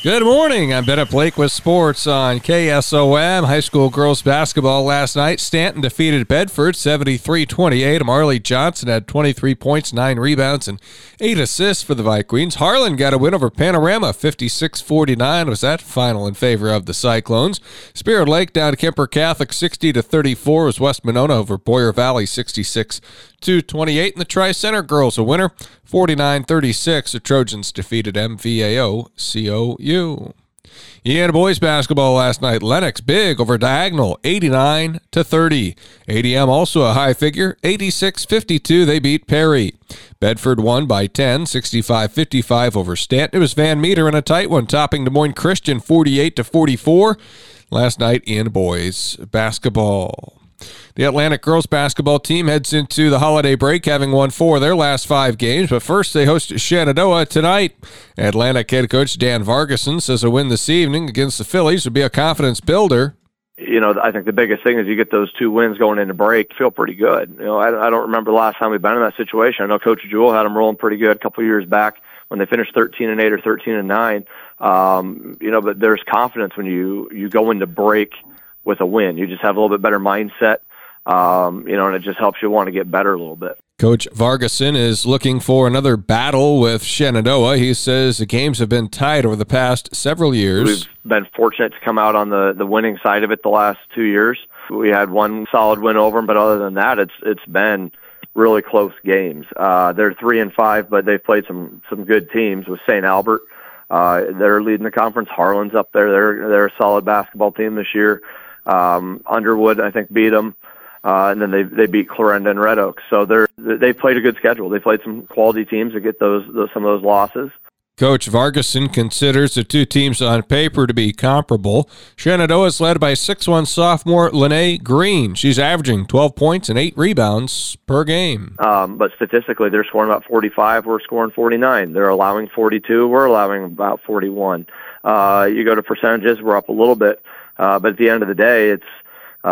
Good morning. I'm Bennett Blake with sports on KSOM. High school girls basketball last night. Stanton defeated Bedford 73 28. Marley Johnson had 23 points, 9 rebounds, and 8 assists for the Vikings. Harlan got a win over Panorama 56 49. Was that final in favor of the Cyclones? Spirit Lake down to Kuemper Catholic 60 34. Was West Monona over Boyer Valley 66 28. And the Tri Center girls a winner 49 36. The Trojans defeated MVAO COU. Indiana boys basketball last night. Lenox big over Diagonal, 89 to 30. ADM also a high figure, 86-52. They beat Perry. Bedford won by 10, 65-55 over Stanton. It was Van Meter in a tight one, topping Des Moines Christian 48 to 44. Last night in boys basketball. The Atlantic girls basketball team heads into the holiday break, having won four of their last five games. But first, they host Shenandoah tonight. Atlantic head coach Dan Vargason says a win this evening against the Fillies would be a confidence builder. You know, I think the biggest thing is you get those two wins going into break, feel pretty good. You know, I, don't remember the last time we've been in that situation. I know Coach Jewell had them rolling pretty good a couple of years back when they finished 13 and 8 or 13 and 9. Um, you know, but there's confidence when you you go into break with a win. You just have a little bit better mindset, um, you know, and it just helps you want to get better a little bit. Coach Vargason is looking for another battle with Shenandoah. He says the games have been tied over the past several years. We've been fortunate to come out on the, the winning side of it the last two years. We had one solid win over them, but other than that, it's it's been really close games. Uh, they're three and five, but they've played some some good teams with St. Albert. Uh, they're leading the conference. Harlan's up there. They're they're a solid basketball team this year. Um, Underwood, I think, beat them. Uh, and then they they beat Clarinda and Red Oak. So they're they played a good schedule. They played some quality teams to get those, those some of those losses. Coach Vargason considers the two teams on paper to be comparable. Shenandoah is led by 6'1 sophomore Lene Green. She's averaging 12 points and 8 rebounds per game. Um, but statistically, they're scoring about 45. We're scoring 49. They're allowing 42. We're allowing about 41. Uh, you go to percentages, we're up a little bit. Uh, but at the end of the day, it's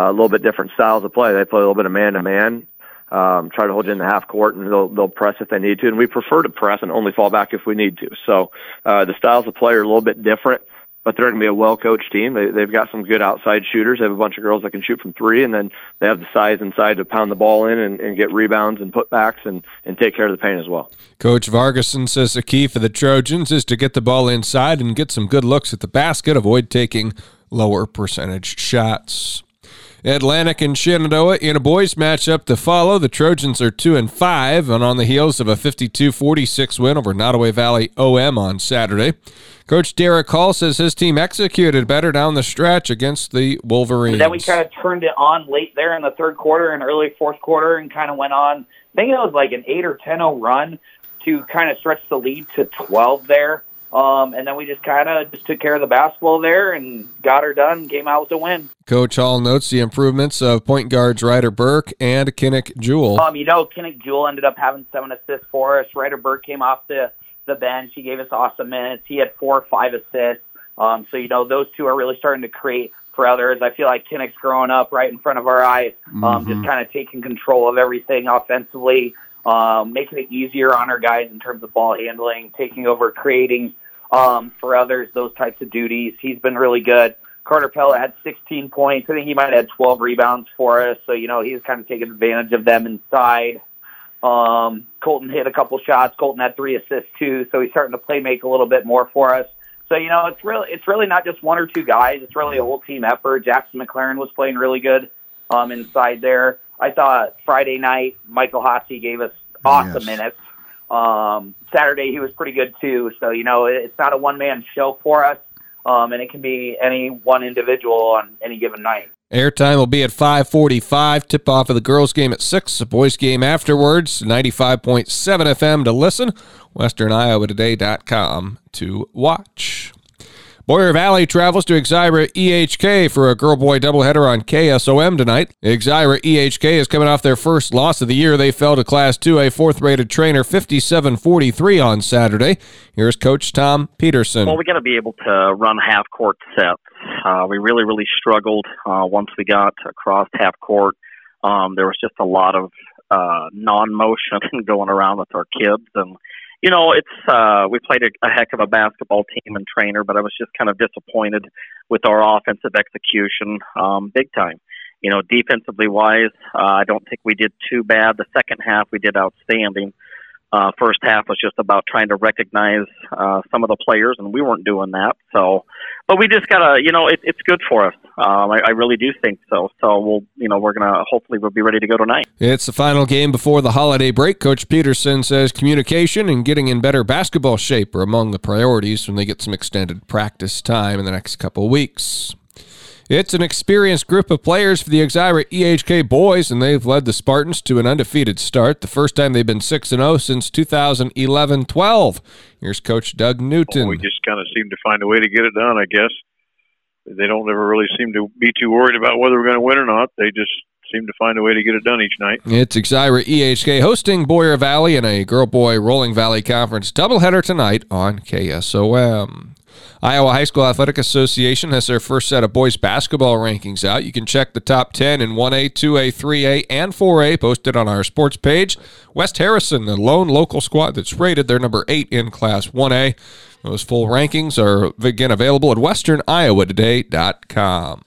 a little bit different styles of play. They play a little bit of man to man, um, try to hold you in the half court, and they'll they'll press if they need to. And we prefer to press and only fall back if we need to. So uh, the styles of play are a little bit different but they're going to be a well-coached team. They, they've got some good outside shooters. They have a bunch of girls that can shoot from three, and then they have the size inside to pound the ball in and, and get rebounds and putbacks and, and take care of the paint as well. Coach Vargason says the key for the Trojans is to get the ball inside and get some good looks at the basket, avoid taking lower percentage shots. Atlantic and Shenandoah in a boys matchup to follow. The Trojans are 2 and 5 and on the heels of a 52-46 win over Nodaway Valley OM on Saturday. Coach Derek Hall says his team executed better down the stretch against the Wolverines. And then we kind of turned it on late there in the third quarter and early fourth quarter and kind of went on. I think it was like an 8 or 10-0 run to kind of stretch the lead to 12 there. Um, and then we just kind of just took care of the basketball there and got her done. Came out with a win. Coach Hall notes the improvements of point guards Ryder Burke and Kinnick Jewell. Um, you know, Kinnick Jewell ended up having seven assists for us. Ryder Burke came off the the bench. He gave us awesome minutes. He had four or five assists. Um, so you know, those two are really starting to create for others. I feel like Kinnick's growing up right in front of our eyes, um, mm-hmm. just kind of taking control of everything offensively um, making it easier on our guys in terms of ball handling, taking over, creating um, for others, those types of duties. He's been really good. Carter Pella had 16 points. I think he might have had 12 rebounds for us. So, you know, he's kind of taking advantage of them inside. Um, Colton hit a couple shots. Colton had three assists too. So he's starting to play make a little bit more for us. So, you know, it's really, it's really not just one or two guys. It's really a whole team effort. Jackson McLaren was playing really good, um, inside there. I thought Friday night Michael Hossie gave us awesome yes. minutes. Um, Saturday he was pretty good too. So you know it's not a one man show for us, um, and it can be any one individual on any given night. Airtime will be at 545. Tip off of the girls' game at 6. The boys' game afterwards. 95.7 FM to listen. WesternIowaToday.com to watch. Boyer Valley travels to Exira EHK for a girl boy doubleheader on KSOM tonight. Exira EHK is coming off their first loss of the year. They fell to Class 2A fourth rated Treynor 57 43 on Saturday. Here's Coach Tom Peterson. Well, we got to be able to run half court sets. Uh, we really, really struggled uh, once we got across half court. Um, there was just a lot of uh, non motion going around with our kids and you know, it's uh, we played a, a heck of a basketball team and Treynor, but I was just kind of disappointed with our offensive execution, um, big time. You know, defensively wise, uh, I don't think we did too bad. The second half we did outstanding. Uh, first half was just about trying to recognize uh, some of the players, and we weren't doing that. So, but we just gotta, you know, it, it's good for us. Um, I, I really do think so. So we'll, you know, we're gonna hopefully we'll be ready to go tonight. It's the final game before the holiday break. Coach Peterson says communication and getting in better basketball shape are among the priorities when they get some extended practice time in the next couple weeks. It's an experienced group of players for the Exira EHK boys, and they've led the Spartans to an undefeated start, the first time they've been 6 0 since 2011 12. Here's Coach Doug Newton. Well, we just kind of seem to find a way to get it done, I guess. They don't ever really seem to be too worried about whether we're going to win or not. They just seem to find a way to get it done each night. It's Exira EHK hosting Boyer Valley in a Girl Boy Rolling Valley Conference doubleheader tonight on KSOM. Iowa High School Athletic Association has their first set of boys basketball rankings out. You can check the top 10 in 1A, 2A, 3A, and 4A posted on our sports page. West Harrison, the lone local squad that's rated, they're number 8 in Class 1A. Those full rankings are again available at westerniowatoday.com.